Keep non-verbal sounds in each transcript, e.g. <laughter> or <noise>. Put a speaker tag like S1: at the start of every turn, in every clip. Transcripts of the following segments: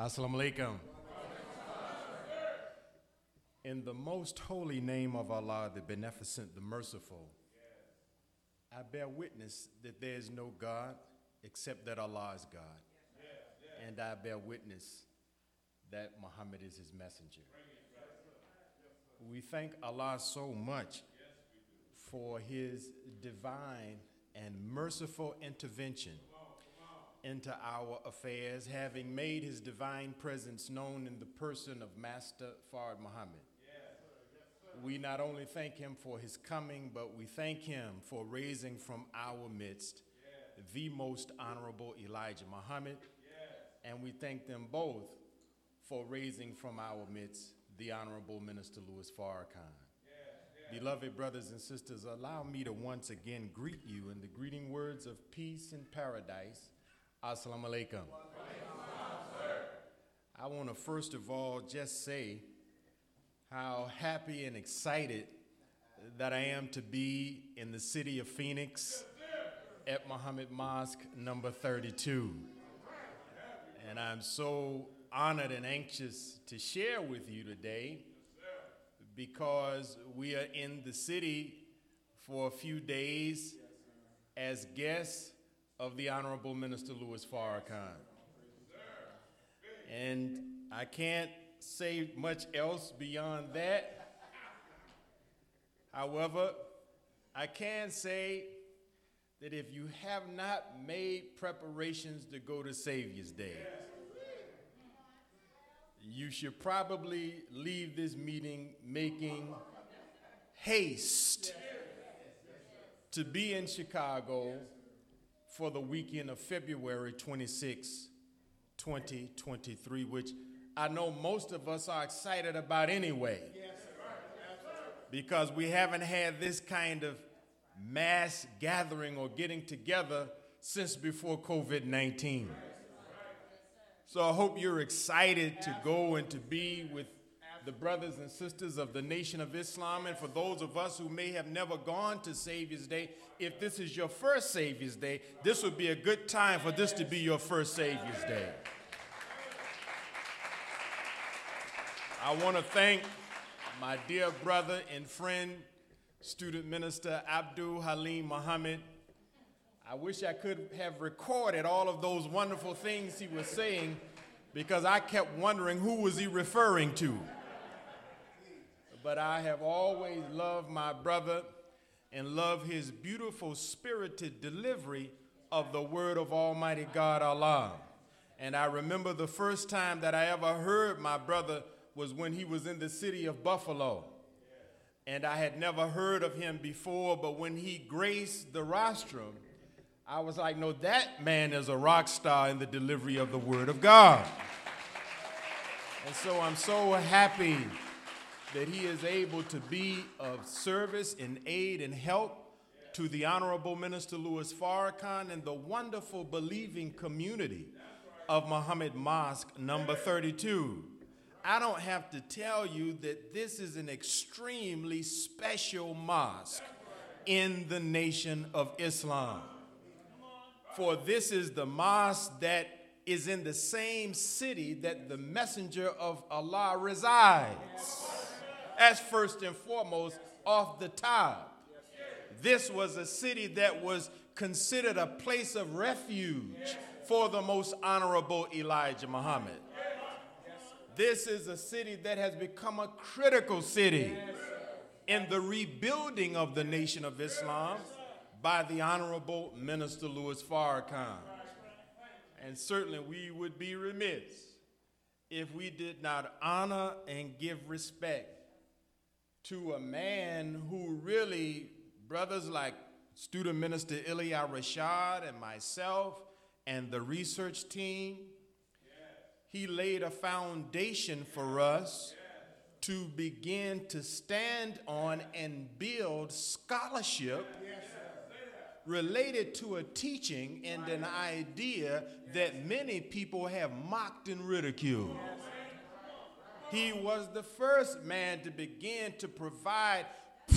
S1: Assalamu alaikum. In the most holy name of Allah, the beneficent, the merciful, I bear witness that there is no God except that Allah is God. And I bear witness that Muhammad is his messenger. We thank Allah so much for his divine and merciful intervention into our affairs, having made his divine presence known in the person of Master Fard Muhammad. We not only thank him for his coming, but we thank him for raising from our midst the most honorable Elijah Muhammad. And we thank them both for raising from our midst the Honorable Minister Louis Farrakhan. Beloved brothers and sisters, allow me to once again greet you in the greeting words of peace and paradise. Assalamu alaikum. I want to first of all just say how happy and excited that I am to be in the city of Phoenix at Muhammad Mosque number 32. And I'm so honored and anxious to share with you today because we are in the city for a few days as guests of the Honorable Minister Louis Farrakhan. And I can't say much else beyond that. However, I can say that if you have not made preparations to go to Savior's Day, you should probably leave this meeting making haste to be in Chicago for the weekend of February 26, 2023, which I know most of us are excited about anyway. Because we haven't had this kind of mass gathering or getting together since before COVID 19. So I hope you're excited to go and to be with the brothers and sisters of the Nation of Islam. And for those of us who may have never gone to Savior's Day, if this is your first Savior's Day, this would be a good time for this to be your first Savior's Day. I want to thank my dear brother and friend, student minister Abdul Halim Muhammad. I wish I could have recorded all of those wonderful things he was saying because I kept wondering who was he referring to. But I have always loved my brother and love his beautiful spirited delivery of the word of Almighty God Allah. And I remember the first time that I ever heard my brother was when he was in the city of Buffalo. And I had never heard of him before, but when he graced the rostrum, I was like, no, that man is a rock star in the delivery of the Word of God. And so I'm so happy that he is able to be of service and aid and help to the Honorable Minister Louis Farrakhan and the wonderful believing community of Muhammad Mosque number 32. I don't have to tell you that this is an extremely special mosque in the nation of Islam. For this is the mosque that is in the same city that the messenger of Allah resides. That's first and foremost off the top. This was a city that was considered a place of refuge for the most honorable Elijah Muhammad. This is a city that has become a critical city in the rebuilding of the nation of Islam by the Honorable Minister Louis Farrakhan. And certainly we would be remiss if we did not honor and give respect to a man who really, brothers like student minister Ilya Rashad and myself and the research team, he laid a foundation for us to begin to stand on and build scholarship related to a teaching and an idea that many people have mocked and ridiculed. He was the first man to begin to provide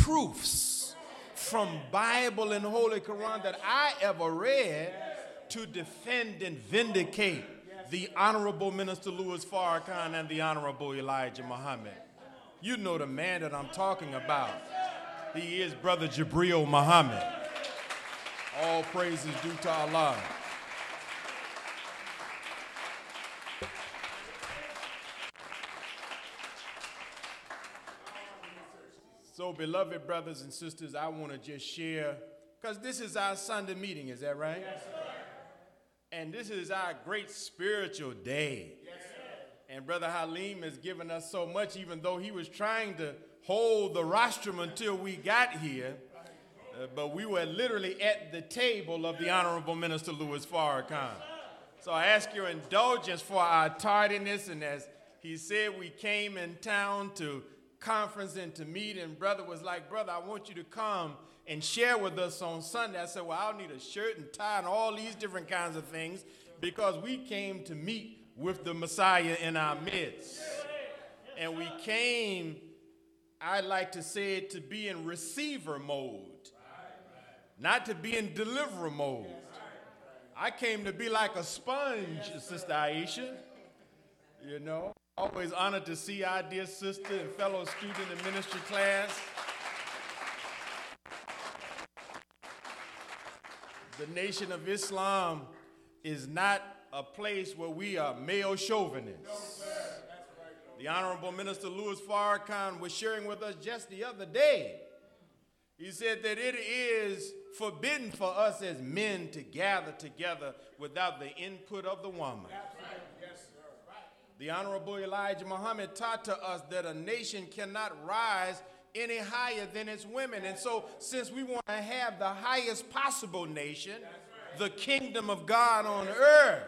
S1: proofs from Bible and Holy Quran that I ever read to defend and vindicate the Honorable Minister Louis Farrakhan and the Honorable Elijah Muhammad. You know the man that I'm talking about. He is Brother Jabril Muhammad. All praise is due to Allah. So, beloved brothers and sisters, I want to just share, because this is our Sunday meeting, is that right? Yes, sir. and this is our great spiritual day. Yes, and Brother Halim has given us so much, even though he was trying to hold the rostrum until we got here. Uh, but we were literally at the table of the Honorable Minister Louis Farrakhan. So I ask your indulgence for our tardiness, and as he said, we came in town to conference and to meet, and brother was like, brother, I want you to come and share with us on Sunday. I said, well, I'll need a shirt and tie and all these different kinds of things because we came to meet with the Messiah in our midst. And we came, I like to say it, to be in receiver mode not to be in deliverer mode. I came to be like a sponge, Sister Aisha. You know, always honored to see our dear sister and fellow student in ministry class. The Nation of Islam is not a place where we are male chauvinists. The Honorable Minister Louis Farrakhan was sharing with us just the other day he said that it is forbidden for us as men to gather together without the input of the woman. The Honorable Elijah Muhammad taught to us that a nation cannot rise any higher than its women. And so, since we want to have the highest possible nation, the kingdom of God on earth,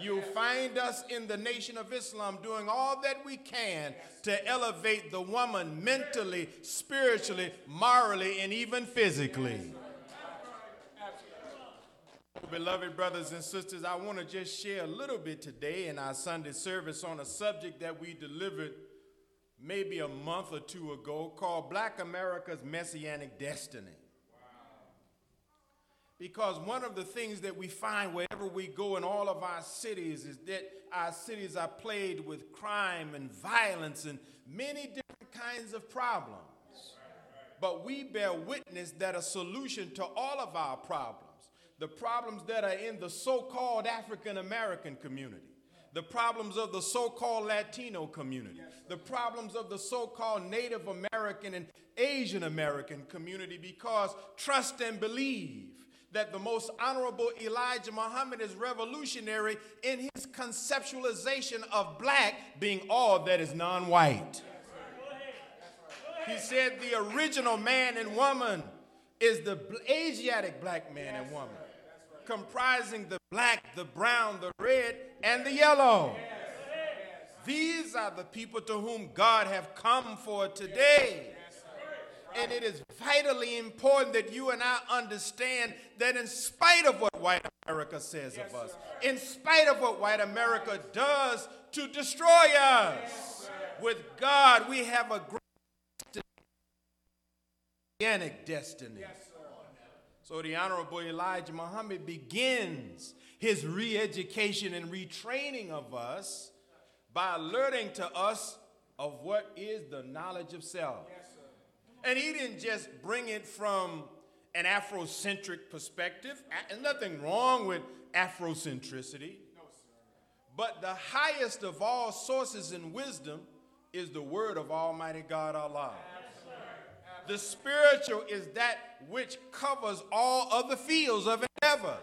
S1: You'll find us in the Nation of Islam doing all that we can to elevate the woman mentally, spiritually, morally, and even physically. Beloved brothers and sisters, I want to just share a little bit today in our Sunday service on a subject that we delivered maybe a month or two ago called Black America's Messianic Destiny. Because one of the things that we find wherever we go in all of our cities is that our cities are plagued with crime and violence and many different kinds of problems. But we bear witness that a solution to all of our problems, the problems that are in the so called African American community, the problems of the so called Latino community, the problems of the so called Native American and Asian American community, because trust and believe that the most honorable Elijah Muhammad is revolutionary in his conceptualization of black being all that is non white. He said the original man and woman is the Asiatic black man and woman, comprising the black, the brown, the red, and the yellow. These are the people to whom God have come for today. And it is vitally important that you and I understand that in spite of what white America says of us, in spite of what white America does to destroy us, with God we have a great organic destiny. So the Honorable Elijah Muhammad begins his re education and retraining of us by alerting to us of what is the knowledge of self. And he didn't just bring it from an Afrocentric perspective. There's nothing wrong with Afrocentricity. But the highest of all sources in wisdom is the word of Almighty God Allah. The spiritual is that which covers all other fields of endeavor.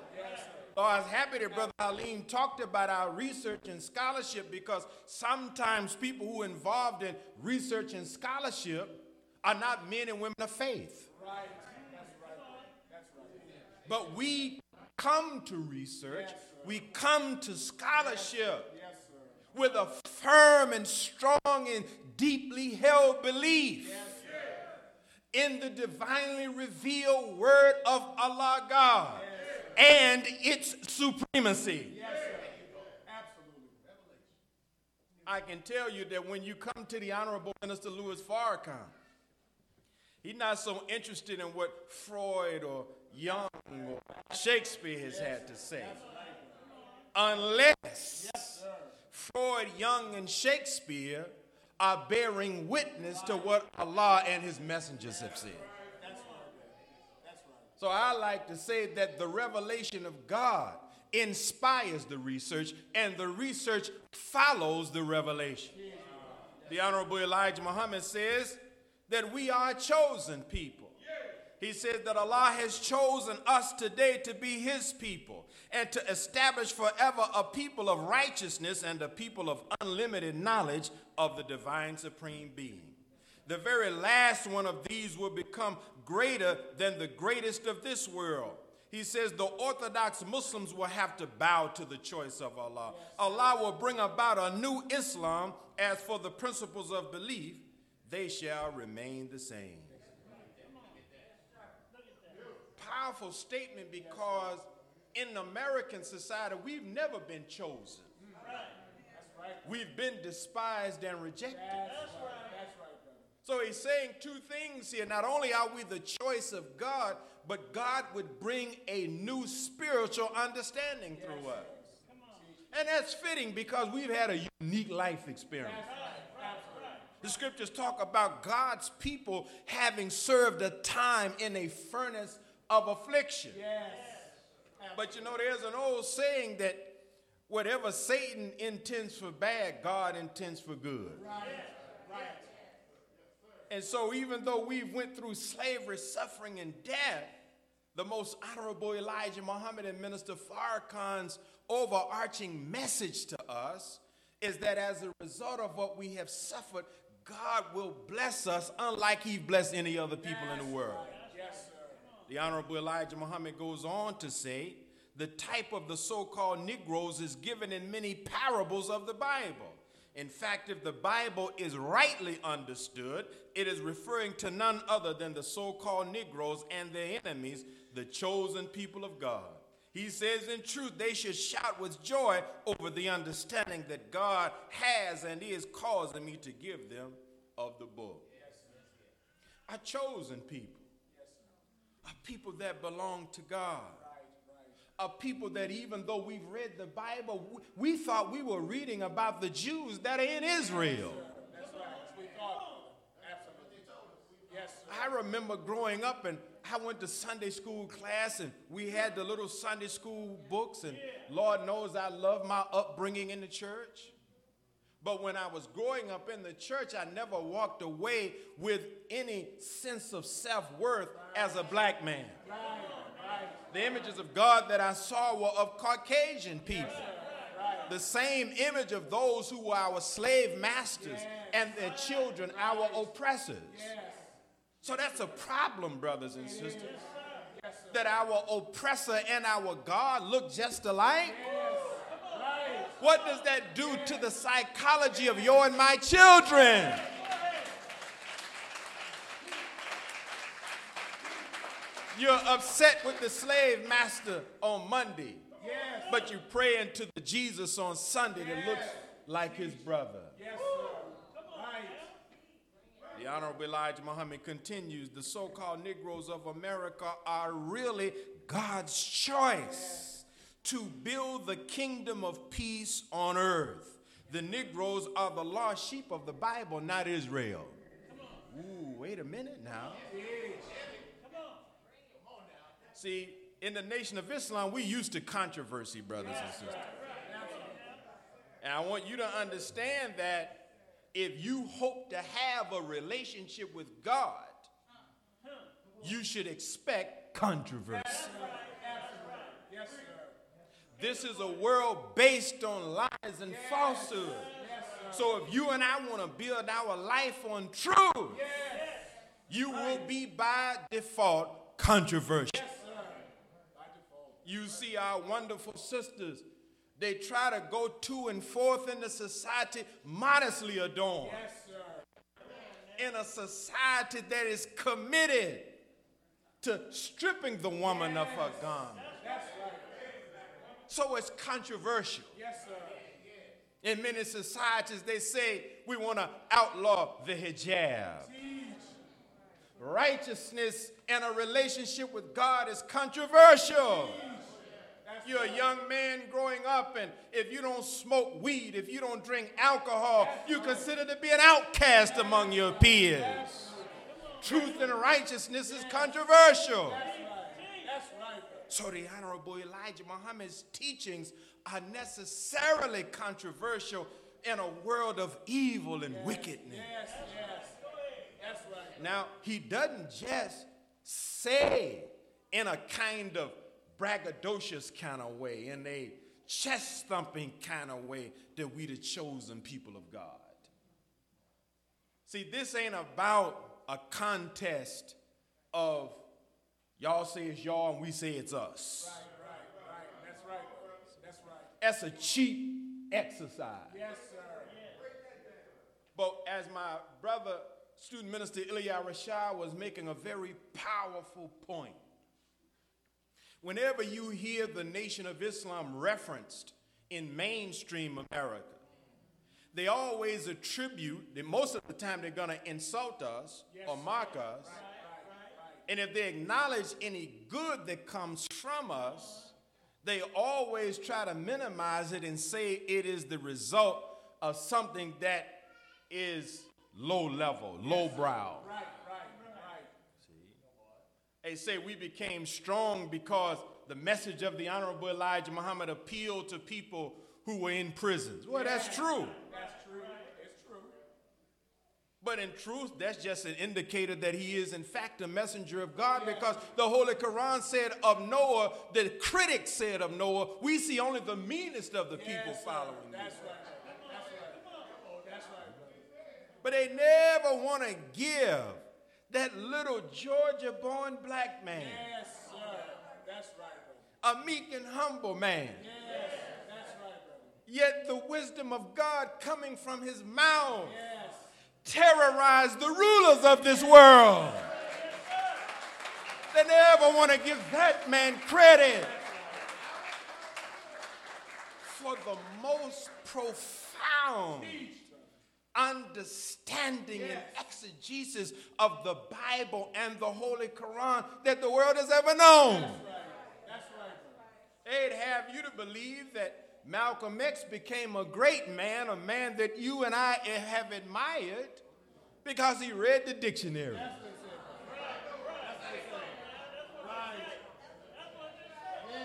S1: So I was happy that Brother Halim talked about our research and scholarship because sometimes people who are involved in research and scholarship are not men and women of faith. Right. But we come to research, yes, we come to scholarship yes, with a firm and strong and deeply held belief yes, in the divinely revealed word of Allah God and its supremacy. I can tell you that when you come to the Honorable Minister Louis Farrakhan, He's not so interested in what Freud or Jung or Shakespeare has had to say. unless Freud, Jung, and Shakespeare are bearing witness to what Allah and His messengers have said. So I like to say that the revelation of God inspires the research, and the research follows the revelation. The Honorable Elijah Muhammad says that we are chosen people. He says that Allah has chosen us today to be His people and to establish forever a people of righteousness and a people of unlimited knowledge of the divine supreme being. The very last one of these will become greater than the greatest of this world he says the Orthodox Muslims will have to bow to the choice of Allah. Allah will bring about a new Islam. As for the principles of belief, they shall remain the same. Powerful statement because in American society, we've never been chosen. We've been despised and rejected. So he's saying two things here. Not only are we the choice of God, but God would bring a new spiritual understanding through us. And that's fitting because we've had a unique life experience. The scriptures talk about God's people having served a time in a furnace of affliction. But you know, there's an old saying that whatever Satan intends for bad, God intends for good. Right. Right. And so even though we've went through slavery, suffering, and death, the most honorable Elijah Muhammad and Minister Farrakhan's overarching message to us is that as a result of what we have suffered, God will bless us unlike he blessed any other people yes, in the world. Yes, the Honorable Elijah Muhammad goes on to say, the type of the so-called Negroes is given in many parables of the Bible. In fact, if the Bible is rightly understood, it is referring to none other than the so called Negroes and their enemies, the chosen people of God. He says, in truth, they should shout with joy over the understanding that God has and is causing me to give them of the book. A chosen people, a people that belong to God of people that even though we've read the Bible, we thought we were reading about the Jews that are in Israel. We. I remember growing up and I went to Sunday school class and we had the little Sunday school books and Lord knows I love my upbringing in the church. But when I was growing up in the church, I never walked away with any sense of self worth as a black man. The images of God that I saw were of Caucasian people. The same image of those who were our slave masters and their children, our oppressors. So that's a problem, brothers and sisters. That our oppressor and our God look just alike. What does that do to the psychology of your and my children? You're upset with the slave master on Monday, yes. but you pray into the Jesus on Sunday yes. that looks like his brother. Yes, The Honorable Elijah Muhammad continues the so called Negroes of America are really God's choice to build the kingdom of peace on earth. The Negroes are the lost sheep of the Bible, not Israel. Ooh, wait a minute now. See, in the Nation of Islam, we used to controversy, brothers and sisters. And I want you to understand that if you hope to have a relationship with God, you should expect controversy. This is a world based on lies and falsehood. So if you and I want to build our life on truth, you will be by default controversial you see our wonderful sisters. They try to go to and forth in the society modestly adorned. In a society that is committed to stripping the woman of her garment. So it's controversial. Yes, sir. In many societies, they say we want to outlaw the hijab. Teach. Righteousness and a relationship with God is controversial. You're a young man growing up, and if you don't smoke weed, if you don't drink alcohol, you consider to be an outcast among your peers. Truth and righteousness is controversial. So the Honorable Elijah Muhammad's teachings are necessarily controversial in a world of evil and wickedness.
S2: Yes, yes. That's right.
S1: Now, he doesn't just say in a kind of braggadocious kind of way, in a chest thumping kind of way, that we the chosen people of God. See, this ain't about a contest of y'all say it's y'all and we say it's us.
S2: Right, right, right. That's right. That's right.
S1: That's a cheap exercise.
S2: Yes, sir.
S1: But as my brother, student minister Ilya Rashad, was making a very powerful point. Whenever you hear the Nation of Islam referenced in mainstream America, they always attribute, that most of the time they're going to insult us or mock us. And if they acknowledge any good that comes from us, they always try to minimize it and say it is the result of something that is low level, low brow.
S2: Right, right, right.
S1: They say we became strong because the message of the Honorable Elijah Muhammad appealed to people who were in prisons. Well, that's true.
S2: That's true.
S1: But in truth, that's just an indicator that he is, in fact, a messenger of God because the Holy Quran said of Noah, the critics said of Noah, we see only the meanest of the people
S2: Yes, sir.
S1: following.
S2: That's right. That's right. That's right.
S1: But they never want to give that little Georgia born black man,
S2: Yes, sir. That's right, brother.
S1: a meek and humble man.
S2: Yes, that's right, brother.
S1: Yet the wisdom of God coming from his mouth
S2: Yes.
S1: Terrorized the rulers of this world. They never want to give that man credit for the most profound understanding and exegesis of the Bible and the Holy Quran that the world has ever known.
S2: That's right, brother.
S1: They'd have you to believe that Malcolm X became a great man, a man that you and I have admired because he read the dictionary.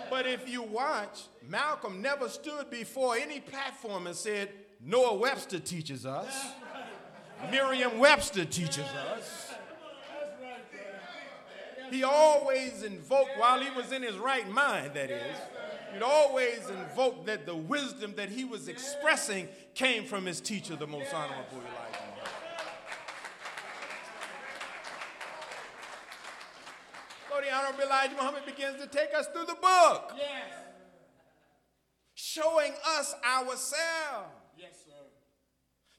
S1: But if you watch, Malcolm never stood before any platform and said, Noah Webster teaches us, Merriam Webster teaches us. He always invoked, while he was in his right mind, that is, he'd always invoke that the wisdom that he was expressing came from his teacher, the most honorable Elijah Muhammad. So the honorable Elijah Muhammad begins to take us through the book,
S2: Yes.
S1: showing us ourselves.
S2: Yes, sir.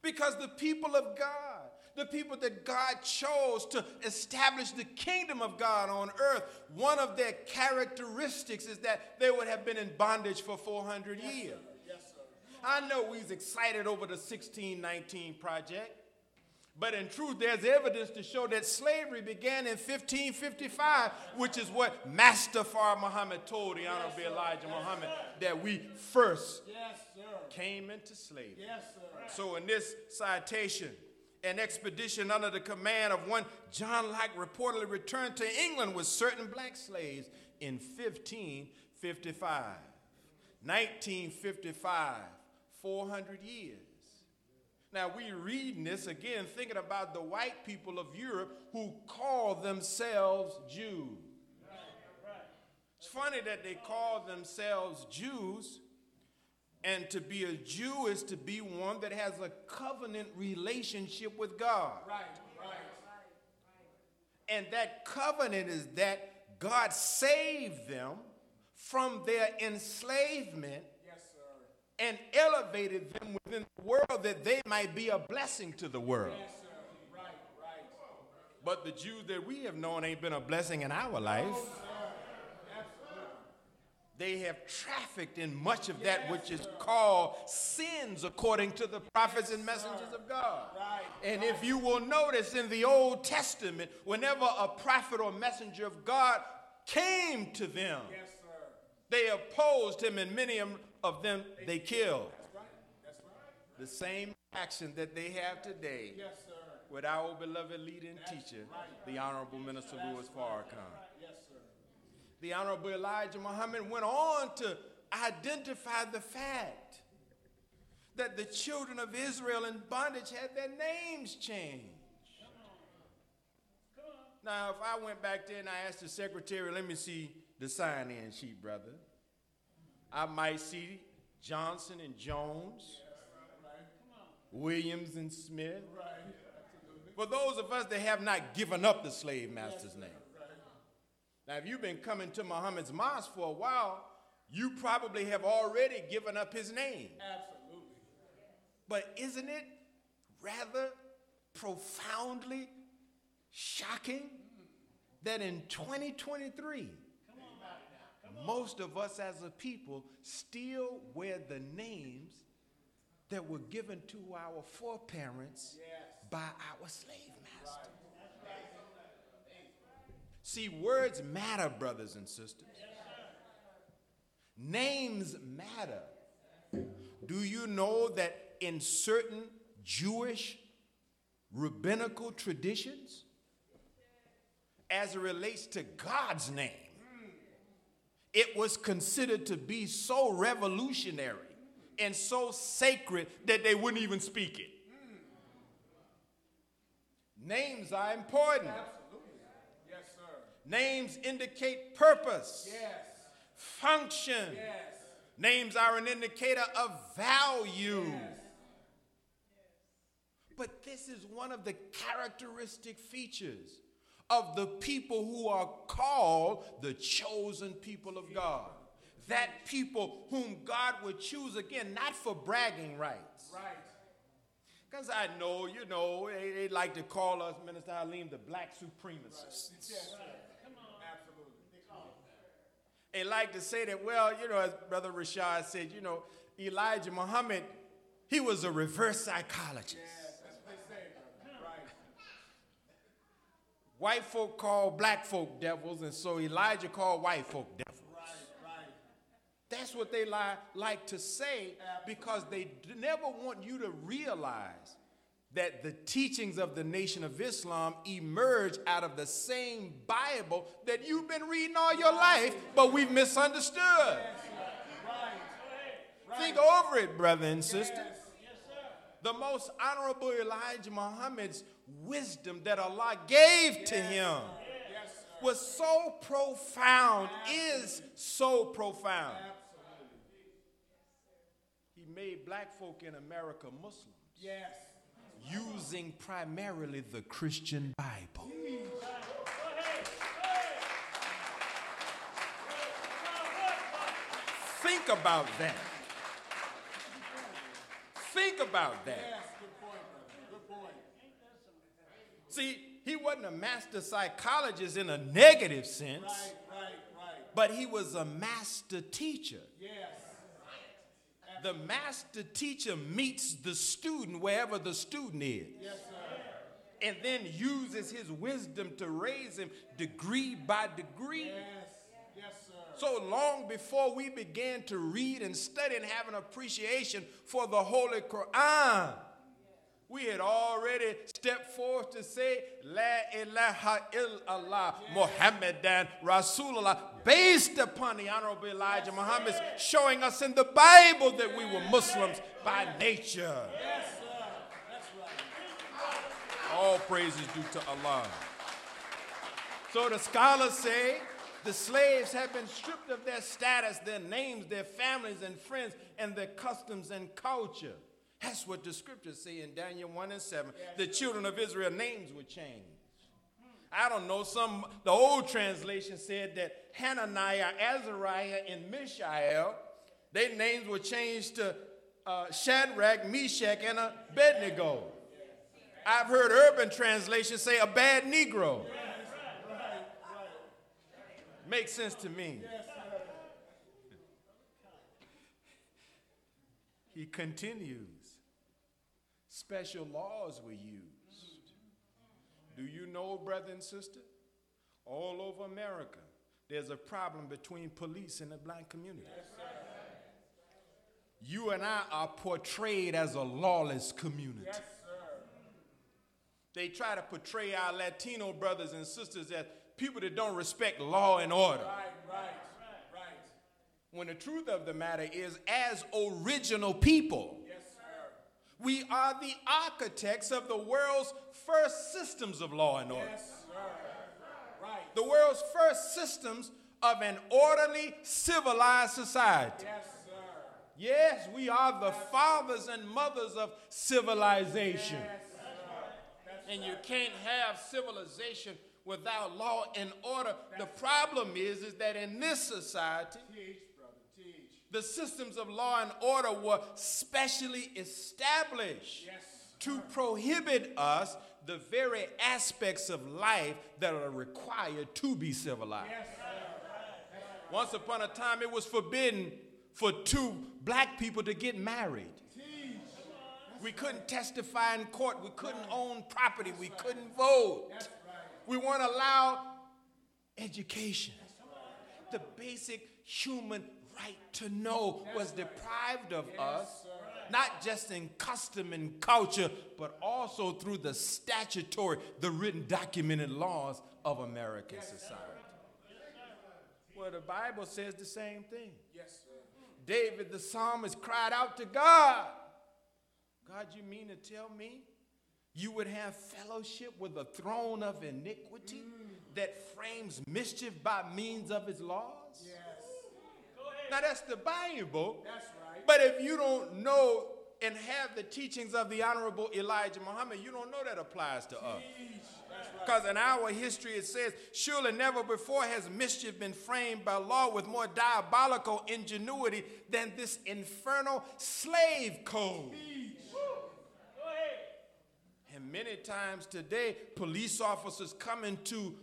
S1: Because the people of God, the people that God chose to establish the kingdom of God on earth, one of their characteristics is that they would have been in bondage for 400 years.
S2: Yes, sir.
S1: I know we's excited over the 1619 project, but in truth, there's evidence to show that slavery began in 1555, which is what Master Fard Muhammad told the Honorable Elijah Muhammad that we first
S2: Yes, sir.
S1: came into slavery.
S2: Yes, sir.
S1: So, in this citation, an expedition under the command of one John Lok reportedly returned to England with certain black slaves in 1555. 1955, 400 years. Now, we reading this again, thinking about the white people of Europe who call themselves Jews. It's funny that they call themselves Jews and to be a Jew is to be one that has a covenant relationship with God.
S2: Right, right.
S1: And that covenant is that God saved them from their enslavement
S2: Yes, sir.
S1: and elevated them within the world that they might be a blessing to the world.
S2: Yes, sir. Right, right.
S1: But the Jews that we have known ain't been a blessing in our life. Oh, They have trafficked in much of that which is called sins according to the prophets and messengers of God.
S2: Right.
S1: And if you will notice in the Old Testament, whenever a prophet or messenger of God came to them,
S2: Yes, sir.
S1: They opposed him, and many of them they killed.
S2: That's right. That's right.
S1: The same action that they have today
S2: Yes, sir.
S1: with our beloved leader and teacher, the Honorable Minister Louis Farrakhan. The Honorable Elijah Muhammad went on to identify the fact that the children of Israel in bondage had their names changed. Now, if I went back there and I asked the secretary, let me see the sign in sheet, brother, I might see Johnson and Jones, Williams and Smith. For those of us that have not given up the slave master's name. Now, if you've been coming to Muhammad's mosque for a while, you probably have already given up his name.
S2: Absolutely.
S1: But isn't it rather profoundly shocking that in 2023, most of us as a people still wear the names that were given to our foreparents by our slave master? See, words matter, brothers and sisters. Names matter. Do you know that in certain Jewish rabbinical traditions, as it relates to God's name, it was considered to be so revolutionary and so sacred that they wouldn't even speak it. Names are important.
S2: Absolutely. Yes, sir.
S1: Names indicate purpose,
S2: Yes.
S1: function.
S2: Yes.
S1: Names are an indicator of value. Yes. But this is one of the characteristic features of the people who are called the chosen people of God. That people whom God would choose again, not for bragging rights.
S2: Right.
S1: Because I know, you know, they, they like to call us, Minister Halim, the black supremacists.
S2: Yes, sir. Absolutely.
S1: They like to say that, well, you know, as Brother Rashad said, you know, Elijah Muhammad, he was a reverse psychologist.
S2: Yes, that's what they say, brother. Right.
S1: White folk call black folk devils, and so Elijah called white folk devils.
S2: Right. Right.
S1: That's what they li- like to say because they d- never want you to realize that the teachings of the Nation of Islam emerge out of the same Bible that you've been reading all your life, but we've misunderstood.
S2: Right.
S1: Think over it, brother and sister. The most honorable Elijah Muhammad's wisdom that Allah gave to him was so profound, is so profound. He made black folk in America Muslims
S2: Yes.
S1: Using primarily the Christian Bible. Think about that. Think about that.
S2: Yes. Good point, brother. Good point.
S1: See, he wasn't a master psychologist in a negative sense,
S2: Right. Right. Right.
S1: but he was a master teacher.
S2: Yes.
S1: The master teacher meets the student wherever the student is.
S2: Yes, sir.
S1: and then uses his wisdom to raise him degree by degree.
S2: Yes. Yes, sir.
S1: So long before we began to read and study and have an appreciation for the Holy Quran, we had already stepped forth to say, La ilaha illallah, Muhammadan Rasulullah, based upon the Honorable Elijah Muhammad showing us in the Bible that we were Muslims by nature.
S2: Yes, sir. That's right.
S1: All praise is due to Allah. So the scholars say the slaves have been stripped of their status, their names, their families and friends, and their customs and culture. That's what the scriptures say in Daniel 1 and 7. The children of Israel names were changed. I don't know, some the old translation said that Hananiah, Azariah, and Mishael, their names were changed to uh, Shadrach, Meshach, and Abednego. I've heard urban translation say a bad Negro. Makes sense to me. He continues. Special laws were used. Do you know, brother and sister? All over America, there's a problem between police and the black community. you and I are portrayed as a lawless community.
S2: Yes.
S1: They try to portray our Latino brothers and sisters as people that don't respect law and order.
S2: Right, right, right.
S1: When the truth of the matter is, as original people,
S2: Yes, sir.
S1: we are the architects of the world's first systems of law and order.
S2: Yes. Right.
S1: The world's first systems of an orderly, civilized society.
S2: Yes, sir.
S1: Yes, we are the fathers and mothers of civilization.
S2: Yes, sir.
S1: And you can't have civilization without law and order. The problem is, is that in this society,
S2: teach, brother, teach.
S1: the systems of law and order were specially established
S2: Yes.
S1: To prohibit us the very aspects of life that are required to be civilized.
S2: Yes.
S1: Once upon a time, it was forbidden for two black people to get married. We couldn't testify in court. We couldn't own property. We couldn't vote. We weren't allowed education. The basic human right to know was deprived of us, not just in custom and culture, but also through the statutory, the written documented laws of American society. Well, the Bible says the same thing.
S2: Yes, sir.
S1: David the psalmist cried out to God God, you mean to tell me you would have fellowship with the throne of iniquity mm. that frames mischief by means of his laws?
S2: Yes.
S1: Now, that's the Bible.
S2: That's right.
S1: But if you don't know and have the teachings of the Honorable Elijah Muhammad, you don't know that applies to us.
S2: Teach. That's right.
S1: Because in our history it says, surely never before has mischief been framed by law with more diabolical ingenuity than this infernal slave code. And many times today, police officers come into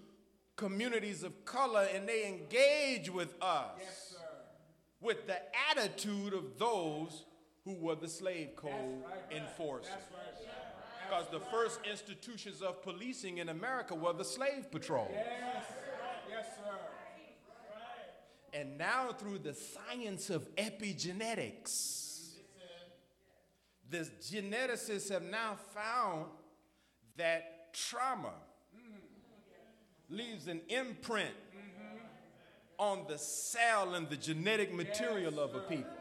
S1: communities of color and they engage with us
S2: Yes, sir.
S1: With the attitude of those who were the slave code
S2: right.
S1: enforcers.
S2: That's right.
S1: Because the first institutions of policing in America were the slave patrol.
S2: Yes. Yes, sir.
S1: And now, through the science of epigenetics, the geneticists have now found that trauma mm-hmm. leaves an imprint mm-hmm. On the cell and the genetic material of a people.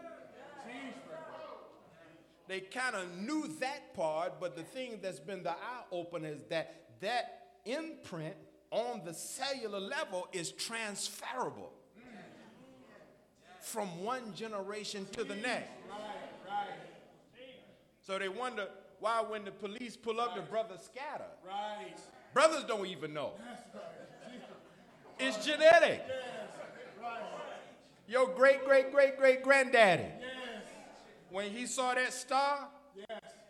S1: They kind of knew that part, but the thing that's been the eye opener is that that imprint on the cellular level is transferable from one generation to the next. So they wonder why, when the police pull up, the brothers scatter. Brothers don't even know. It's genetic. Your great, great, great, great granddaddy, when he saw that star,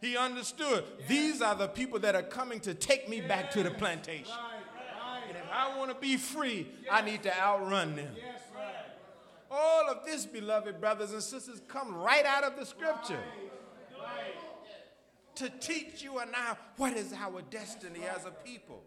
S1: he understood these are the people that are coming to take me back to the plantation.
S2: Right,
S1: And if I want to be free, I need to outrun them.
S2: Yes, right.
S1: All of this, beloved brothers and sisters, come right out of the scripture to teach you and I what is our destiny as a people.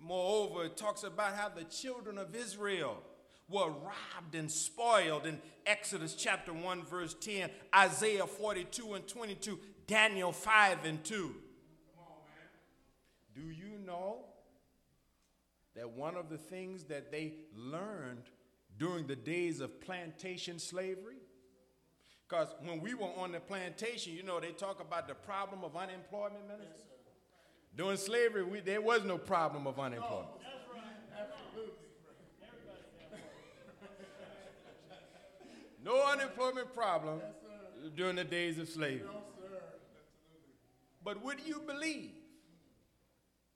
S1: Moreover, it talks about how the children of Israel were robbed and spoiled in Exodus chapter 1, verse 10, Isaiah 42 and 22, Daniel 5 and 2. Do you know that one of the things that they learned during the days of plantation slavery? Because when we were on the plantation, you know, they talk about the problem of unemployment, minister. During slavery, we, there was no problem of unemployment. No unemployment problem during the days of slavery. But would you believe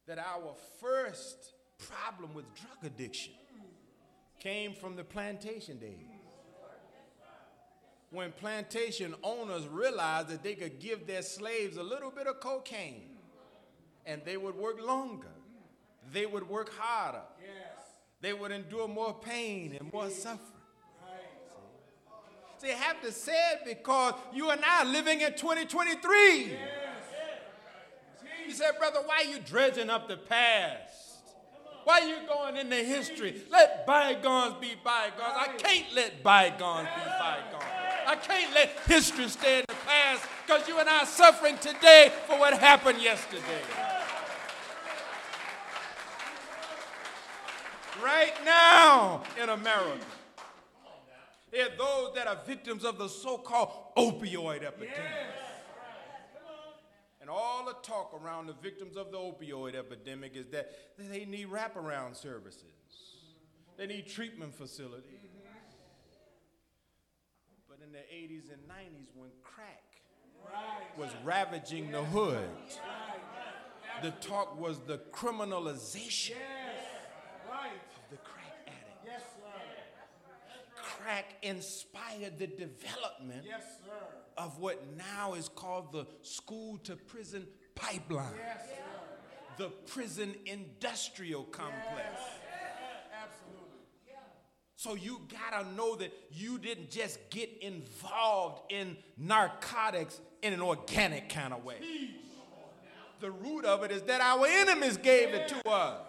S1: that our first problem with drug addiction came from the plantation days? When plantation owners realized that they could give their slaves a little bit of cocaine and they would work longer, they would work harder,
S2: Yes.
S1: they would endure more pain and more suffering. I have to say it because you and I are living in 2023. You said, brother, why are you dredging up the past? Why are you going into history? Let bygones be bygones. I can't let bygones be bygones. I can't let history stay in the past because you and I are suffering today for what happened yesterday. Right now in America, there are those that are victims of the so called opioid epidemic. And all the talk around the victims of the opioid epidemic is that they need wraparound services, they need treatment facilities. But in the 80s and 90s, when crack was ravaging the hood, the talk was the criminalization of the crack. Crack inspired the development
S2: Yes, sir.
S1: of what now is called the school to prison pipeline,
S2: Yes, sir.
S1: the prison industrial complex.
S2: Absolutely.
S1: So you gotta know that you didn't just get involved in narcotics in an organic kind of way. The root of it is that our enemies gave it to us.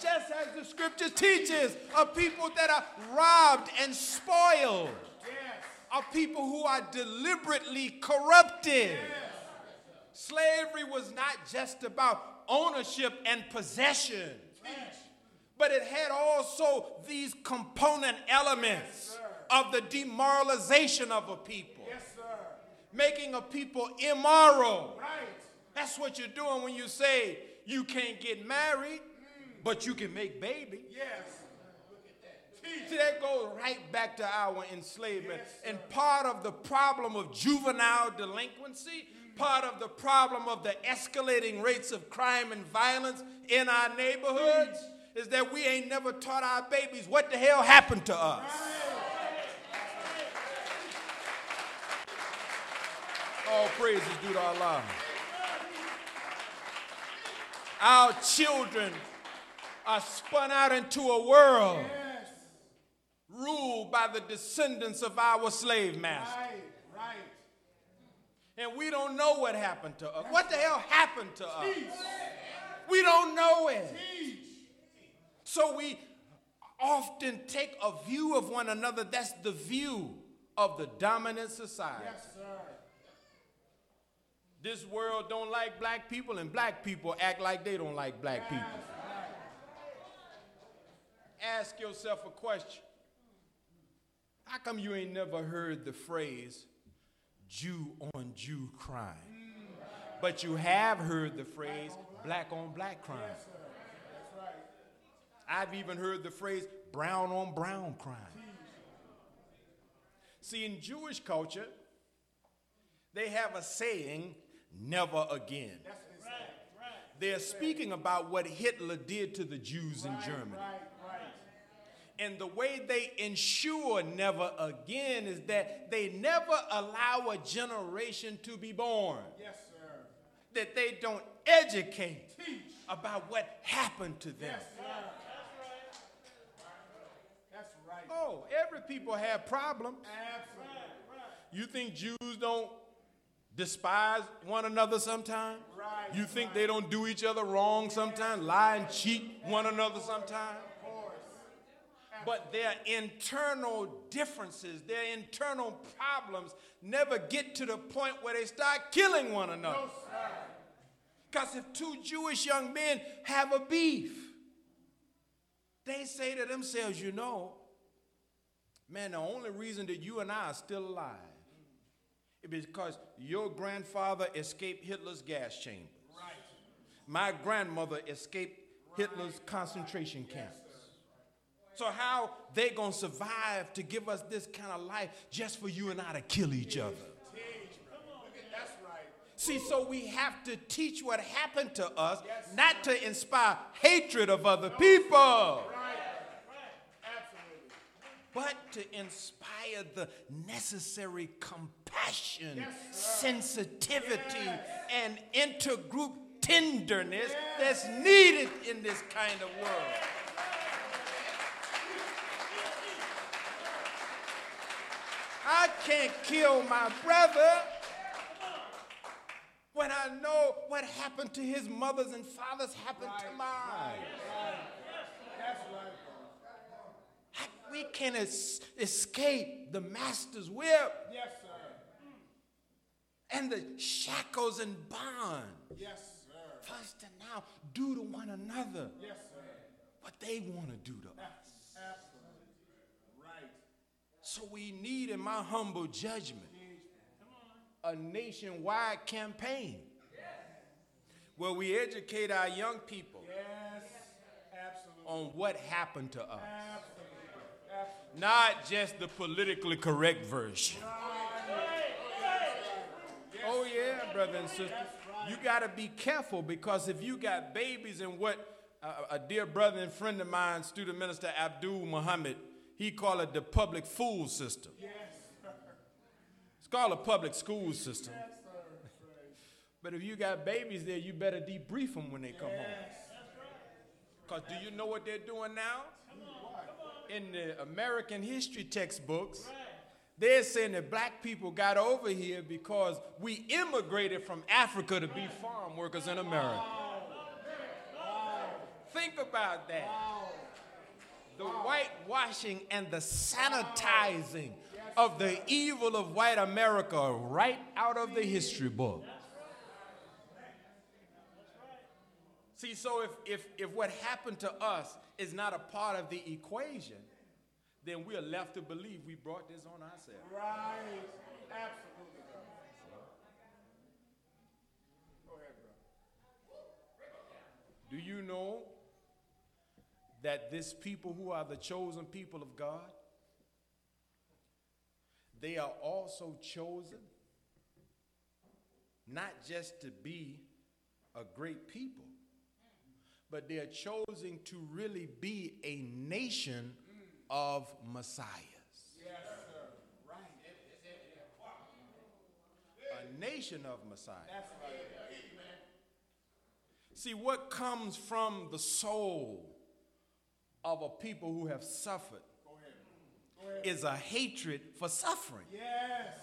S1: Just as the scripture teaches of people that are robbed and spoiled,
S2: Yes.
S1: of people who are deliberately corrupted. Slavery was not just about ownership and possession, but it had also these component elements of the demoralization of a people,
S2: Yes, sir.
S1: making a people immoral.
S2: Right.
S1: That's what you're doing when you say you can't get married, but you can make babies.
S2: Yes.
S1: See, that goes right back to our enslavement. and part of the problem of juvenile delinquency, part of the problem of the escalating rates of crime and violence in our neighborhoods is that we ain't never taught our babies what the hell happened to us. All praises due to Allah. Our children are spun out into a world
S2: Yes.
S1: ruled by the descendants of our slave masters.
S2: Right. Right.
S1: And we don't know what happened to us. What the hell happened to us? We don't know it.
S2: Teach.
S1: So we often take a view of one another. That's the view of the dominant society.
S2: Yes, sir.
S1: This world don't like black people, and black people act like they don't like black people. Ask yourself a question. How come you ain't never heard the phrase Jew on Jew crime? But you have heard the phrase black on black crime. I've even heard the phrase brown on brown crime. See, in Jewish culture, they have a saying, never again. They're speaking about what Hitler did to the Jews in Germany.
S2: Right. Right.
S1: And the way they ensure never again is that they never allow a generation to be born,
S2: Yes, sir.
S1: that they don't educate Teach. about what happened to them.
S2: Yes, sir. That's right. That's right.
S1: Oh, every people have problems.
S2: Absolutely.
S1: You think Jews don't despise one another sometimes?
S2: Right,
S1: You think they don't do each other wrong sometimes, lie and cheat one another sometimes? But their internal differences, their internal problems never get to the point where they start killing one another. Because if two Jewish young men have a beef, they say to themselves, you know, man, the only reason that you and I are still alive is because your grandfather escaped Hitler's gas chambers.
S2: Right.
S1: My grandmother escaped Hitler's concentration camps. So how they gonna survive to give us this kind of life just for you and I to kill each other?
S2: Teach, brother. That's right.
S1: See, so we have to teach what happened to us, not to inspire hatred of other people,
S2: Absolutely.
S1: but to inspire the necessary compassion, sensitivity, and intergroup tenderness that's needed in this kind of world. I can't kill my brother when I know what happened to his mothers and fathers happened to mine. We can es- escape the master's whip
S2: Yes, sir.
S1: and the shackles and bonds.
S2: Yes, sir.
S1: First and now, do to one another
S2: Yes, sir.
S1: what they want to do to us. So we need, in my humble judgment, a nationwide campaign where we educate our young people
S2: Yes.
S1: On what happened to us.
S2: Absolutely. Absolutely.
S1: Not just the politically correct version. Oh, yeah, brother and sister. You got to be careful because if you got babies and what uh, a dear brother and friend of mine, student minister Abdul Muhammad, he called it the public fool system.
S2: Yes.
S1: It's called a public school system.
S2: Yes, sir.
S1: But if you got babies there, you better debrief them when they come home. Because do you know what they're doing now? In the American history textbooks, they're saying that black people got over here because we immigrated from Africa to be farm workers in America. Think about that. The whitewashing and the sanitizing of the evil of white America right out of the history book. See, so if, if, if what happened to us is not a part of the equation, then we are left to believe we brought this on ourselves.
S2: Right. Absolutely. Go ahead, brother.
S1: Do you know that this people who are the chosen people of God, they are also chosen not just to be a great people, but they are chosen to really be a nation of messiahs.
S2: Yes, sir. Right.
S1: A nation of messiahs.
S2: That's right.
S1: See, what comes from the soul of a people who have suffered
S2: Go ahead. Go ahead.
S1: is a hatred for suffering.
S2: Yes.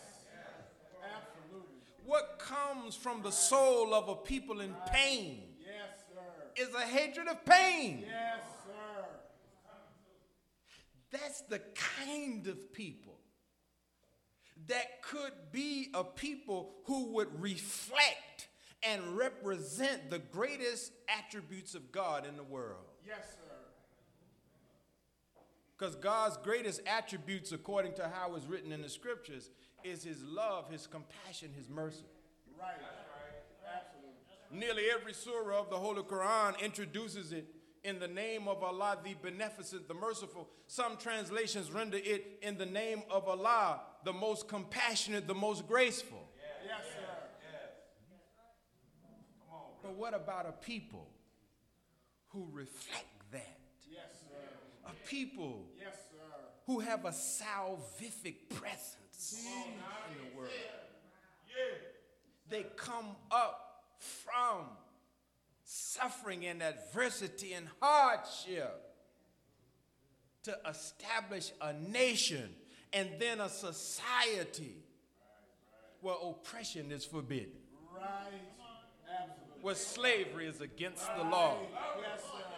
S2: Absolutely.
S1: What comes from the soul of a people in pain
S2: Yes, sir.
S1: is a hatred of pain.
S2: Yes, sir.
S1: That's the kind of people that could be a people who would reflect and represent the greatest attributes of God in the world.
S2: Yes, sir.
S1: Because God's greatest attributes, according to how it's written in the scriptures, is his love, his compassion, his mercy.
S2: Right. right. Absolutely.
S1: Nearly every surah of the Holy Quran introduces it in the name of Allah, the beneficent, the merciful. Some translations render it in the name of Allah, the most compassionate, the most graceful.
S2: Yes, sir. Yes.
S1: Come on, but what about a people who reflect that?
S2: Yes, sir.
S1: A people
S2: Yes, sir.
S1: who have a salvific presence in the world. They come up from suffering and adversity and hardship to establish a nation and then a society where oppression is forbidden,
S2: Right.
S1: Where slavery is against the law,
S2: Yes, sir.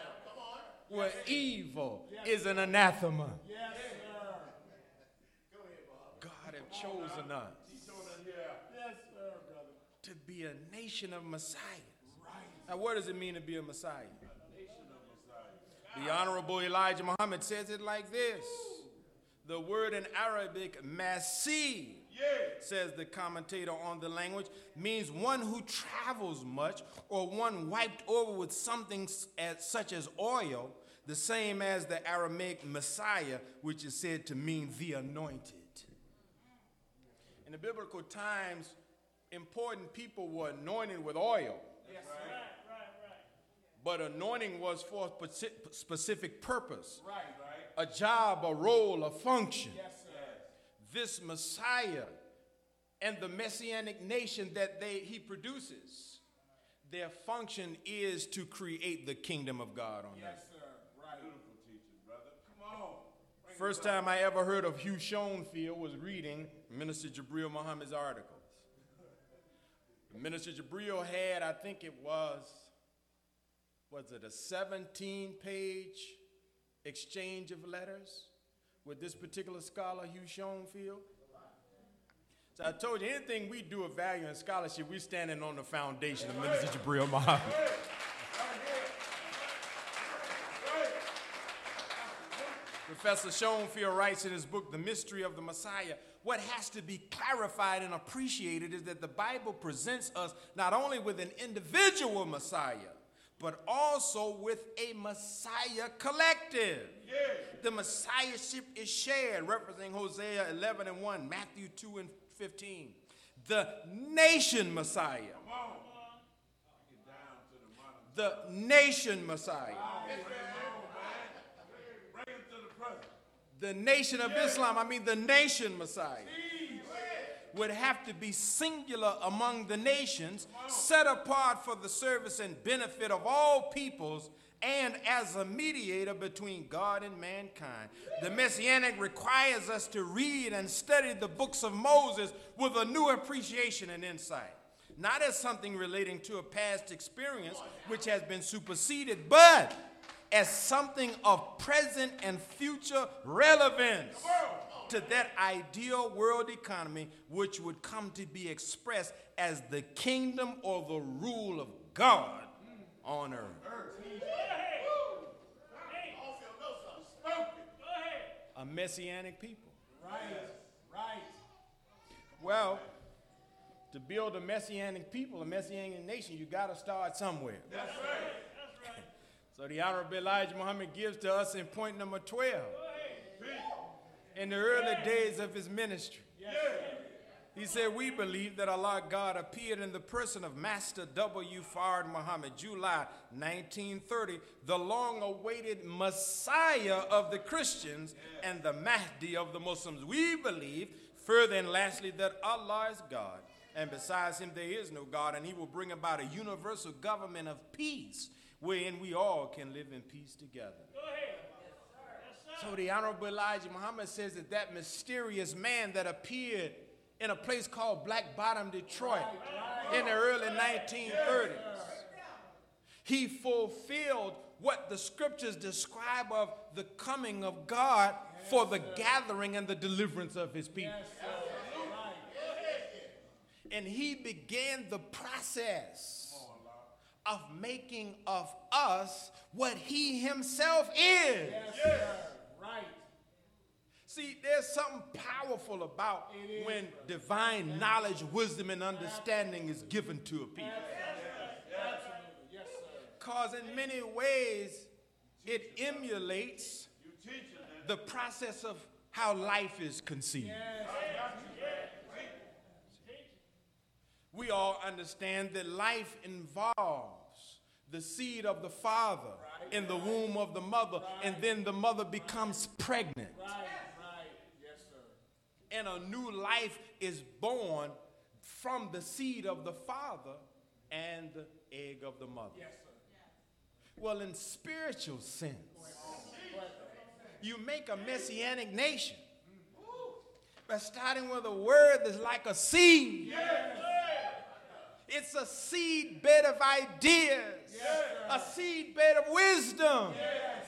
S1: Where evil is an anathema. God have chosen us to be a nation of messiahs. Now, what does it mean to be a messiah? The Honorable Elijah Muhammad says it like this The word in Arabic, Masih, says the commentator on the language, means one who travels much or one wiped over with something as, such as oil, the same as the Aramaic Messiah, which is said to mean the anointed. In the biblical times, important people were anointed with oil.
S2: Yes, sir.
S1: But anointing was for a specific purpose
S2: Right. Right.
S1: a job, a role, a function.
S2: Yes, sir.
S1: This Messiah and the messianic nation that they, he produces, their function is to create the kingdom of God on
S2: Yes,
S1: earth.
S2: Yes, sir. Right. Beautiful teaching, brother. Come on.
S1: First time I ever heard of Hugh Schonfield was reading Minister Jabril Muhammad's articles. Minister Jabril had, I think it was, was it a 17 page exchange of letters with this particular scholar, Hugh Schonfield? So I told you, anything we do of value in scholarship, we're standing on the foundation of Minister Jabril Muhammad. Professor Schonfield writes in his book, The Mystery of the Messiah, what has to be clarified and appreciated is that the Bible presents us not only with an individual Messiah, but also with a Messiah collective. Yeah. The Messiahship is shared, referencing Hosea 11 and 1, Matthew 2 and 15. The nation Messiah. The nation Messiah. The nation of Islam, I mean the nation Messiah would have to be singular among the nations, set apart for the service and benefit of all peoples, and as a mediator between God and mankind. The Messianic requires us to read and study the books of Moses with a new appreciation and insight. Not as something relating to a past experience which has been superseded, but as something of present and future relevance to that ideal world economy which would come to be expressed as the kingdom or the rule of God on earth. A messianic people.
S2: Right, right.
S1: Well, to build a messianic people, a messianic nation, you got to start somewhere.
S2: That's right. That's <laughs> right.
S1: So the Honorable Elijah Muhammad gives to us in point number 12 in the early days of his ministry. He said, We believe that Allah God appeared in the person of Master W. Fard Muhammad, July 1930, the long awaited Messiah of the Christians and the Mahdi of the Muslims. We believe, further and lastly, that Allah is God, and besides him there is no God, and he will bring about a universal government of peace wherein we all can live in peace together. So the Honorable Elijah Muhammad says that that mysterious man that appeared in a place called Black Bottom, Detroit in the early 1930s, he fulfilled what the scriptures describe of the coming of God for the gathering and the deliverance of his people. And he began the process of making of us what he himself is.
S2: Yes, right.
S1: See, there's something powerful about when divine knowledge, wisdom, and understanding is given to a people. Because in many ways, it emulates the process of how life is conceived. We all understand that life involves the seed of the father in the womb of the mother, and then the mother becomes pregnant. And a new life is born from the seed of the father and the egg of the mother. Well, in spiritual sense, you make a messianic nation by starting with a word that's like a seed. It's a seed bed of ideas, yes, a seed bed of wisdom. Yes.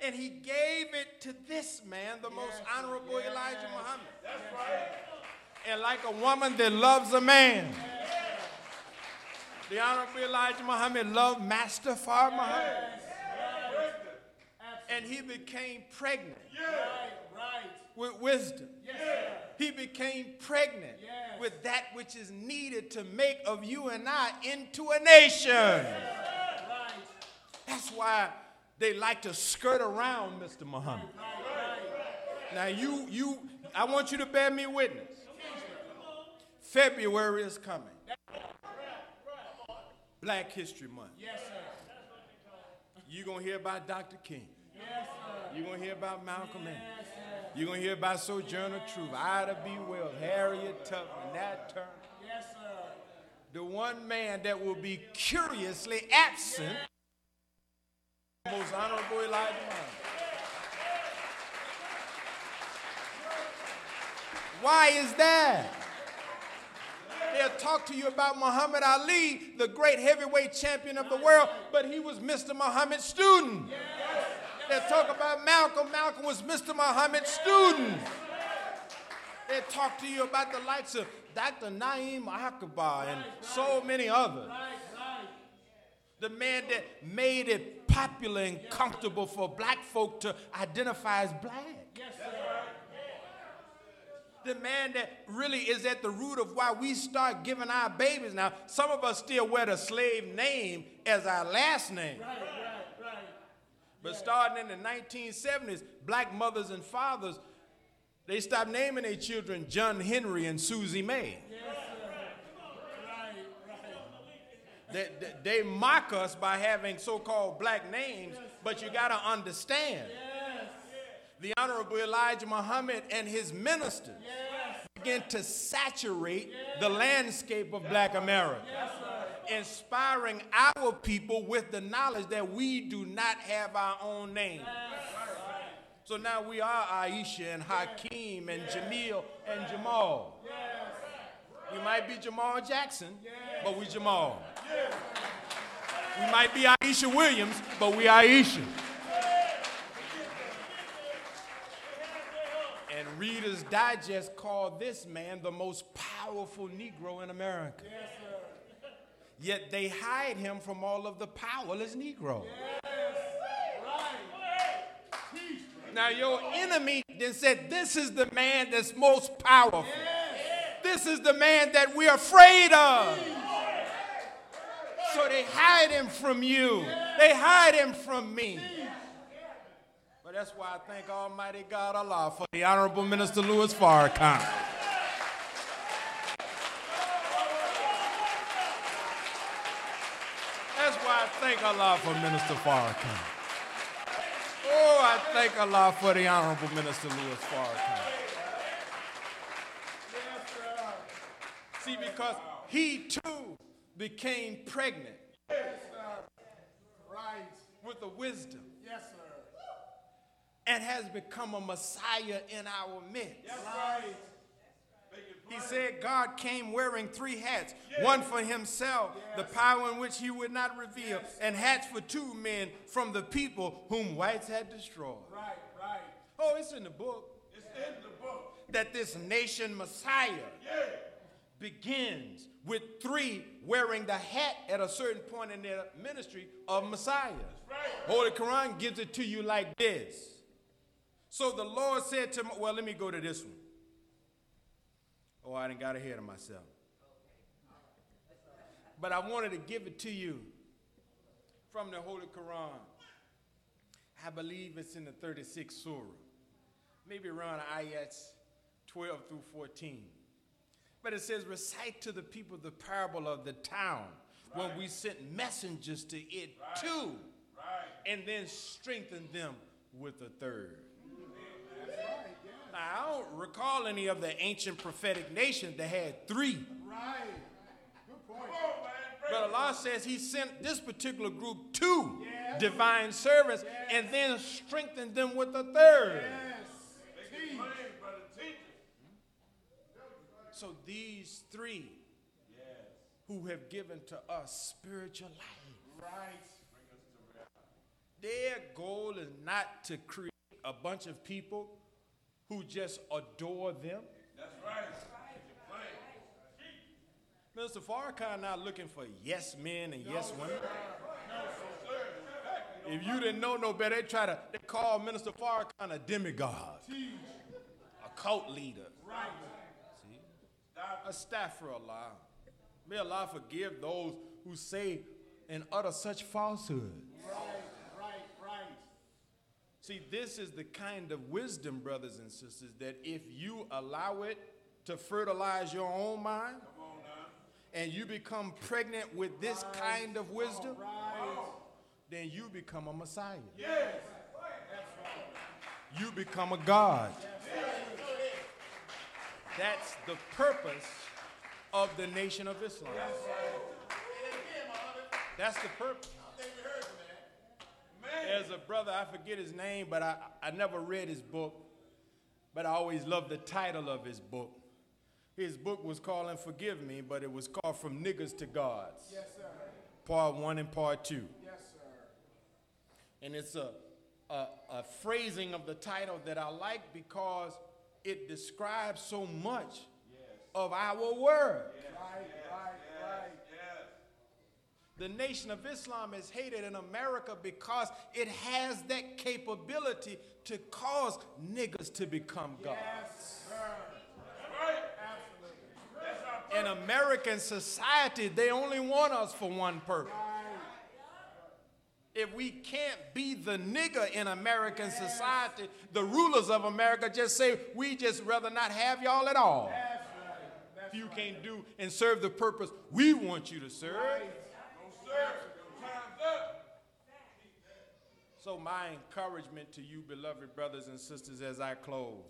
S1: And he gave it to this man, the yes, most honorable Elijah Muhammad. That's right. And like a woman that loves a man, the honorable Elijah Muhammad loved Master Fard Muhammad. And he became pregnant with wisdom. He became pregnant with that which is needed to make of you and I into a nation. That's why they like to skirt around Mr. Muhammad. Now you you I want you to bear me witness. February is coming. Black History Month.
S2: Yes, sir.
S1: You're going to hear about Dr. King.
S2: Yes, sir.
S1: You're going to hear about Malcolm X. You're going to hear about Sojourner Truth, Ida B. Wells, Harriet Tubman, Nat Turner.
S2: Yes, sir.
S1: The one man that will be curiously absent, most honorable Elijah Muhammad. Why is that? They'll talk to you about Muhammad Ali, the great heavyweight champion of the world, but he was Mr. Muhammad's student.
S2: Yes.
S1: They talk about Malcolm. Malcolm was Mr. Muhammad's student. They talk to you about the likes of Dr. Naim Akbar and so many others. The man that made it popular and comfortable for black folk to identify as black. The man that really is at the root of why we start giving our babies now. Some of us still wear the slave name as our last name. But starting in the 1970s, black mothers and fathers, they stopped naming their children John Henry and Susie May.
S2: Yes, sir. Right, right.
S1: They, they, they mock us by having so-called black names, but you got to understand. The Honorable Elijah Muhammad and his ministers began to saturate the landscape of black America, inspiring our people with the knowledge that we do not have our own name. So now we are Aisha and Hakeem and Jamil and Jamal. We might be Jamal Jackson, but we Jamal. We might be Aisha Williams, but we Aisha. And Reader's Digest called this man the most powerful Negro in America. Yet they hide him from all of the powerless Negro. Now your enemy then said, This is the man that's most powerful. This is the man that we're afraid of. So they hide him from you. They hide him from me. But that's why I thank Almighty God Allah for the Honorable Minister Louis Farrakhan. That's why I thank Allah for Minister Farrakhan. Oh, I thank Allah for the Honorable Minister Louis Farrakhan. See, because he too became pregnant
S2: Right.
S1: with the wisdom
S2: Yes, sir.
S1: and has become a Messiah in our midst.
S2: Right.
S1: God came wearing three hats one for himself, the power in which he would not reveal, and hats for two men from the people whom whites had destroyed.
S2: Right, right.
S1: Oh, it's in the book
S2: It's in the book.
S1: that this nation Messiah begins with three wearing the hat at a certain point in their ministry of Messiah. Holy Quran gives it to you like this. So the Lord said to me, well, let me go to this one. Oh, I didn't got ahead of myself. But I wanted to give it to you from the Holy Quran. I believe it's in the 36th surah, maybe around ayats 12 through 14. But it says, recite to the people the parable of the town when we sent messengers to it too, and then strengthen them with a third. Now, I don't recall any of the ancient prophetic nations that had three.
S2: Right. Good point.
S1: But Allah says He sent this particular group two divine servants and then strengthened them with a third.
S2: Yes. Teach.
S1: So these three who have given to us spiritual life,
S2: Right.
S1: their goal is not to create a bunch of people who just adore them.
S2: That's right.
S1: Mr. Farrakhan not looking for yes men and yes women. If you didn't know no better, they try to they call Minister Farrakhan a demigod, a cult leader.
S2: Right.
S1: See? Astaghfirullah. May Allah forgive those who say and utter such falsehood.
S2: Right, right, right.
S1: See, this is the kind of wisdom, brothers and sisters, that if you allow it to fertilize your own mind and you become pregnant with this kind of wisdom, then you become a Messiah. Yes. You become a God. That's the purpose of the Nation of Islam. That's the purpose. There's a brother, I forget his name, but I, I never read his book, but I always loved the title of his book. His book was called, and forgive me, but it was called From Niggas to Gods,
S2: Yes, sir.
S1: part one and part two.
S2: Yes, sir.
S1: And it's a a, a phrasing of the title that I like because it describes so much of our world.
S2: Right, right, right.
S1: The Nation of Islam is hated in America because it has that capability to cause niggas to become gods.
S2: Yes.
S1: In American society, they only want us for one purpose. If we can't be the nigger in American society, the rulers of America just say, we just rather not have y'all at all.
S2: That's right. That's
S1: If you can't do and serve the purpose we want you to serve.
S2: right.
S1: So, my encouragement to you, beloved brothers and sisters, as I close,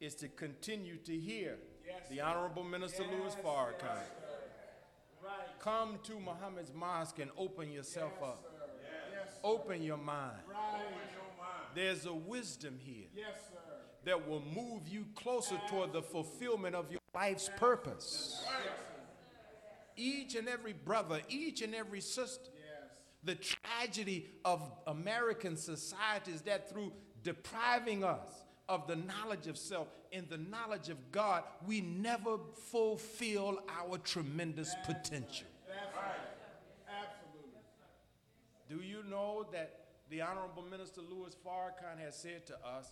S1: is to continue to hear
S2: Yes,
S1: the Honorable Minister Louis
S2: Yes,
S1: Farrakhan.
S2: Right.
S1: Come to Muhammad's mosque and open yourself up.
S2: Yes.
S1: Open your mind.
S2: Right.
S1: There's a wisdom here
S2: Yes, sir.
S1: that will move you closer toward the fulfillment of your life's purpose. Each and every brother, each and every sister,
S2: Yes.
S1: the tragedy of American society is that through depriving us of the knowledge of self and the knowledge of God, we never fulfill our tremendous potential.
S2: That's right. Absolutely.
S1: Do you know that the Honorable Minister Louis Farrakhan has said to us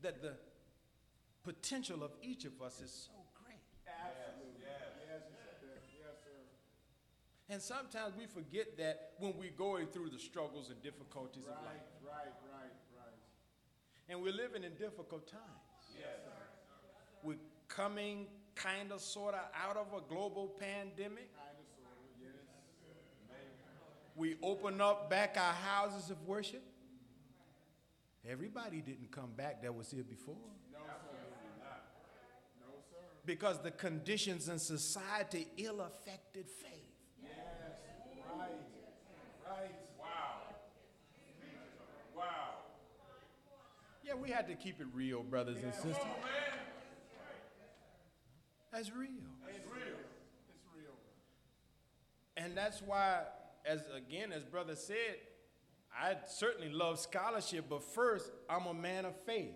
S1: that the potential of each of us is so great?
S2: Absolutely. Yes, he said that. Yes, sir.
S1: And sometimes we forget that when we're going through the struggles and difficulties of life.
S2: right, right, right. Right.
S1: And we're living in difficult times. Yes. We're coming kind of, sort of out of a global pandemic.
S2: Kind of, sort of, yes.
S1: We open up back our houses of worship. Everybody didn't come back that was here before.
S2: No, sir. No, sir.
S1: Because the conditions in society ill affected faith.
S2: Yes. Right. Right.
S1: Yeah, we had to keep it real, brothers and sisters. That's real.
S2: It's real. It's real.
S1: And that's why, as again, as brother said, I certainly love scholarship, but first, I'm a man of faith.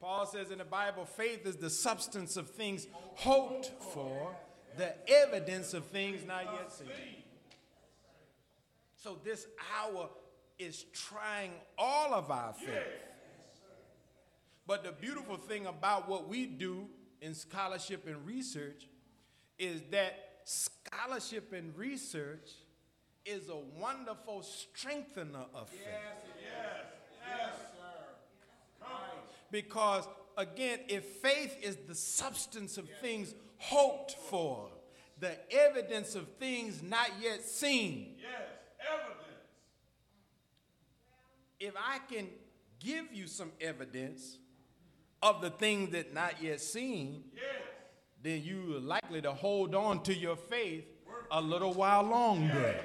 S1: Paul says in the Bible, faith is the substance of things hoped for, the evidence of things not yet seen. So this hour is trying all of our faith. But the beautiful thing about what we do in scholarship and research is that scholarship and research is a wonderful strengthener of faith.
S2: Yes, yes, yes, sir.
S1: Because again, if faith is the substance of things hoped for, the evidence of things not yet seen,
S3: Yes, evidence.
S1: If I can give you some evidence of the things that not yet seen,
S3: Yes.
S1: then you are likely to hold on to your faith a little while longer.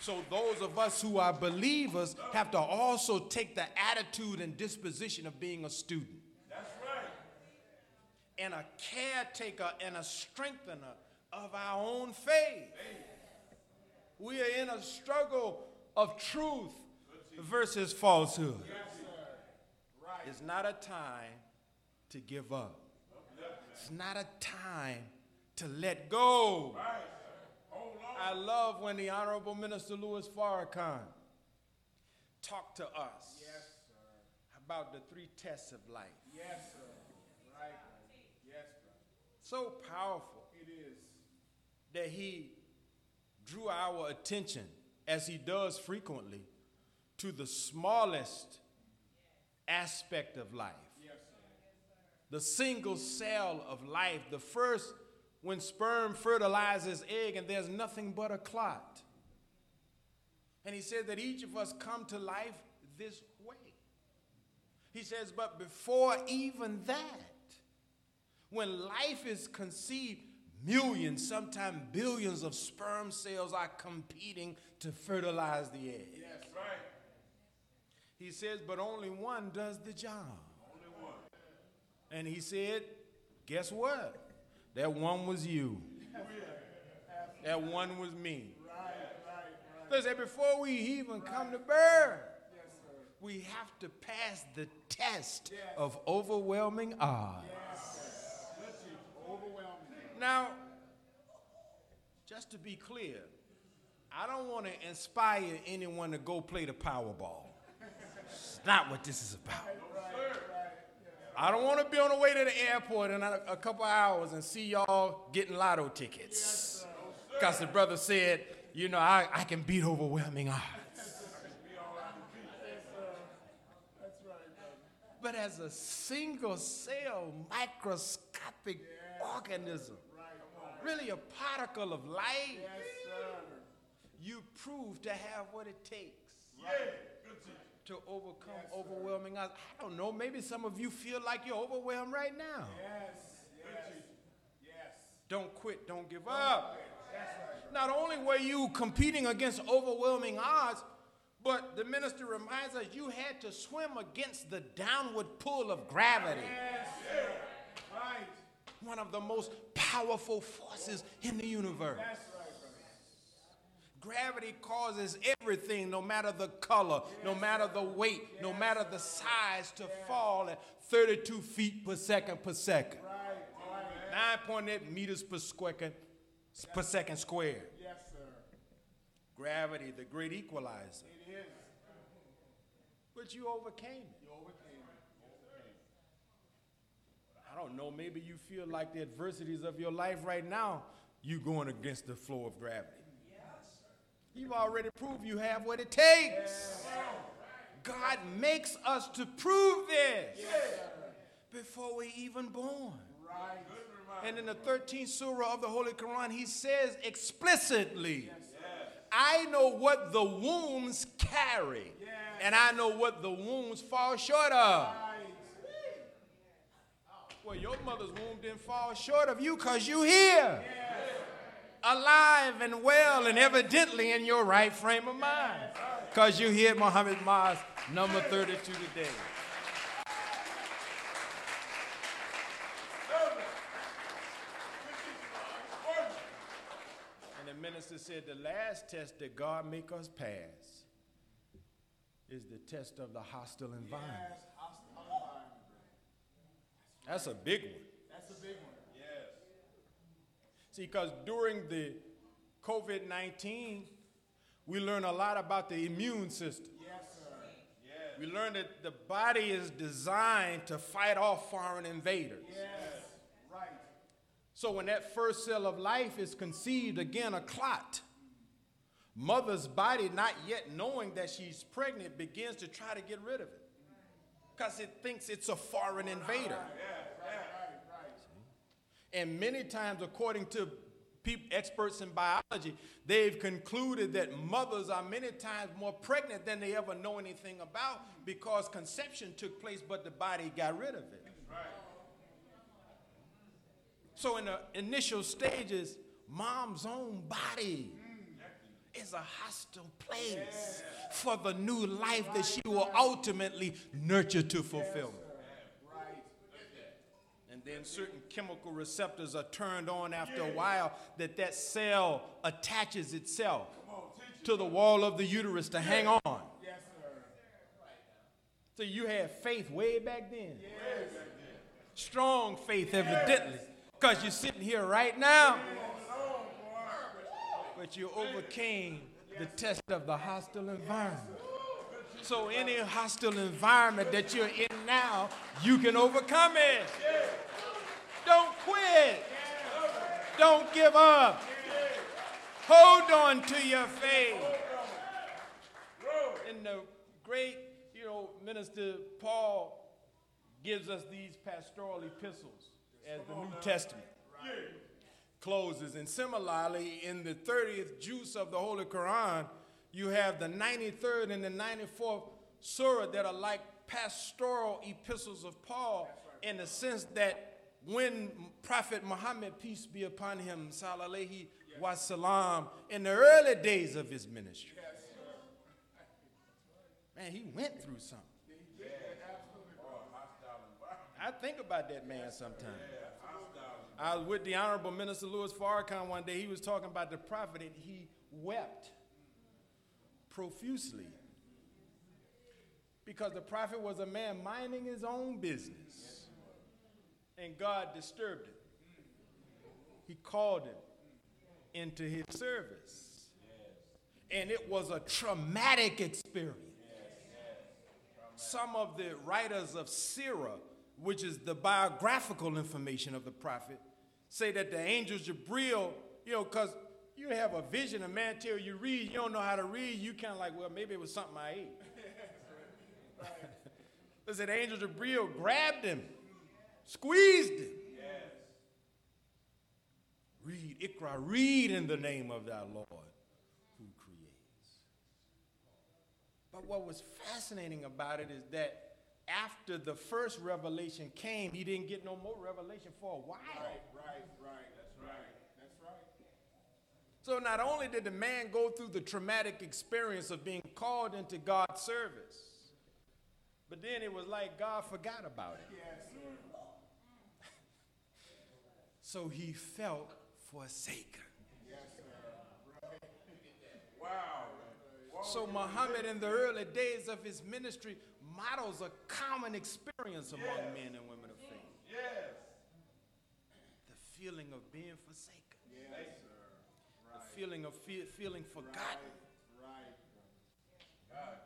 S1: So those of us who are believers have to also take the attitude and disposition of being a student
S3: That's right.
S1: and a caretaker and a strengthener of our own faith. We are in a struggle of truth versus falsehood. It's not a time to give up. It's not a time to let go. I love when the Honorable Minister Louis Farrakhan talked to us
S2: Yes,
S1: about the three tests of life.
S2: Yes, sir. Right. Yes, brother.
S1: So powerful.
S2: It is.
S1: that he drew our attention, as he does frequently, to the smallest aspect of life. The single cell of life, the first when sperm fertilizes egg and there's nothing but a clot. And he said that each of us come to life this way. He says, but before even that, when life is conceived, millions, sometimes billions of sperm cells are competing to fertilize the egg.
S2: Yes.
S3: Right.
S1: He says, but only one does the job.
S3: Only one.
S1: And he said, guess what? That one was you. That one was me. They say before we even come to birth, we have to pass the test of overwhelming odds.
S2: Overwhelming.
S1: Now, just to be clear, I don't want to inspire anyone to go play the Powerball. It's not what this is about. I don't want to be on the way to the airport in a, a couple hours and see y'all getting lotto tickets. Because the brother said, you know, I, I can beat overwhelming odds. But as a single cell microscopic organism, really a particle of light, yes, you prove to have what it takes to overcome overwhelming odds. I don't know, maybe some of you feel like you're overwhelmed right now.
S2: Yes, yes, yes.
S1: Don't quit, don't give up. Not only were you competing against overwhelming odds, but the minister reminds us you had to swim against the downward pull of gravity,
S2: Yes, right.
S1: One of the most powerful forces in the universe.
S2: That's right, brother.
S1: Gravity causes everything, no matter the color, no matter the weight, no matter the size, to fall at 32 feet per second per second.
S2: Right, right.
S1: 9.8 meters per second, per second squared.
S2: Yes, sir.
S1: Gravity, the great equalizer.
S2: It is.
S1: But you overcame it.
S2: You overcame it.
S1: I don't know, maybe you feel like the adversities of your life right now, you're going against the flow of gravity. You've already proved you have what it takes. God makes us to prove this before we even born. And in the 13th surah of the Holy Quran, he says explicitly, I know what the wombs carry, and I know what the wombs fall short of. Well, your mother's womb didn't fall short of you because you here. Alive and well and evidently in your right frame of mind. Because you here at Muhammad Mosque, number 32 today. And the minister said the last test that God make us pass is the test of the hostile environment.
S2: Yes, hostile environment.
S1: That's a big one.
S2: That's a big one. Yes.
S1: See, because during the COVID 19, we learn a lot about the immune system.
S2: Yes, sir.
S1: We learned that the body is designed to fight off foreign invaders.
S2: Yes. Right.
S1: So when that first cell of life is conceived, again, a clot, mother's body, not yet knowing that she's pregnant, begins to try to get rid of it because it thinks it's a foreign invader.
S2: Right, right.
S1: And many times, according to experts in biology, they've concluded that mothers are many times more pregnant than they ever know anything about because conception took place, but the body got rid of it. So, in the initial stages, mom's own body is a hostile place for the new life that she will ultimately nurture to fulfillment. Then certain chemical receptors are turned on after a while that that cell attaches itself to the wall of the uterus to hang on.
S2: Yes.
S1: So you had faith way back then. Strong faith, evidently, because you're sitting here right now. But you overcame the test of the hostile environment. So any hostile environment that you're in now, you can overcome it. Quit. Don't give up. Hold on to your faith. And the great, you know, minister Paul gives us these pastoral epistles as the New Testament closes. And similarly, in the 30th juz of the Holy Quran, you have the 93rd and the 94th surah that are like pastoral epistles of Paul in the sense that when Prophet Muhammad, peace be upon him, salallahu wasalam, in the early days of his ministry, man, he went through something. I think about that man sometimes. I was with the Honorable Minister Louis Farrakhan one day. He was talking about the prophet and he wept profusely. Because the prophet was a man minding his own business. And God disturbed him. He called him into his service. And it was a traumatic experience. Some of the writers of Sirah, which is the biographical information of the prophet, say that the angel Jabril, you know, because you have a vision, a man tell you read, you don't know how to read, you kind of like, well, maybe it was something I ate. <laughs> Listen, angel Jabril grabbed him, squeezed him. Read, Ikra, read in the name of thy Lord who creates. But what was fascinating about it is that after the first revelation came, he didn't get no more revelation for a while.
S2: Right, right, right. That's right. That's right.
S1: So not only did the man go through the traumatic experience of being called into God's service, but then it was like God forgot about it.
S2: Yes, sir.
S1: So he felt forsaken.
S2: Yes, sir.
S3: Wow.
S1: So Muhammad in the early days of his ministry models a common experience among men and women of faith.
S3: Yes.
S1: The feeling of being forsaken.
S2: Yes, sir.
S1: The feeling of fe- feeling forgotten.
S2: Right.
S3: God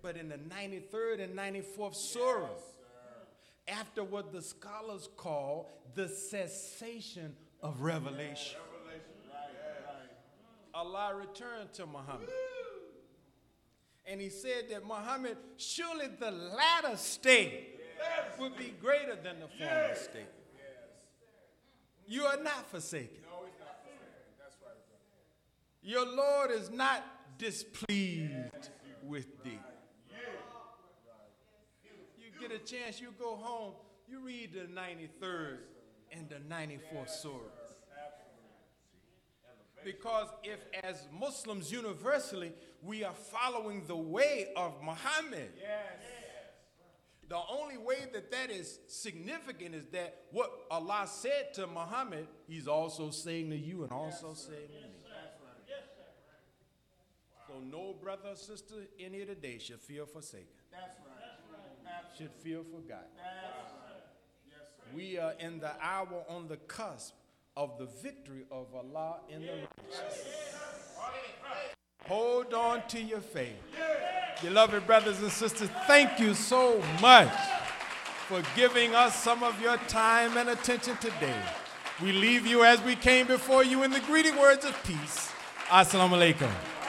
S1: But in the 93rd and 94th surah, after what the scholars call the cessation of revelation, Allah returned to Muhammad. And he said that Muhammad, surely the latter state would be greater than the former state. You are not forsaken.
S2: No, he's not forsaken. That's right.
S1: Your Lord is not displeased with thee. You get a chance, you go home, you read the 93rd and the 94th surah. Because if, as Muslims universally, we are following the way of Muhammad, the only way that that is significant is that what Allah said to Muhammad, He's also saying to you and also saying to me. So no brother or sister in here today should feel forsaken,
S2: That's.
S1: Should feel forgotten. We are in the hour on the cusp of the victory of Allah in the righteous. Hold on to your faith. Beloved brothers and sisters, thank you so much for giving us some of your time and attention today. We leave you as we came before you in the greeting words of peace. Assalamu alaikum.